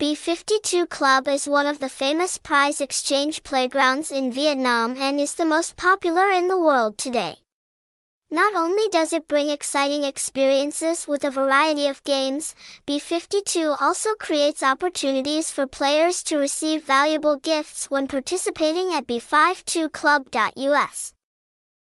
B52 Club is one of the famous prize exchange playgrounds in Vietnam and is the most popular in the world today. Not only does it bring exciting experiences with a variety of games, B52 also creates opportunities for players to receive valuable gifts when participating at b52club.us.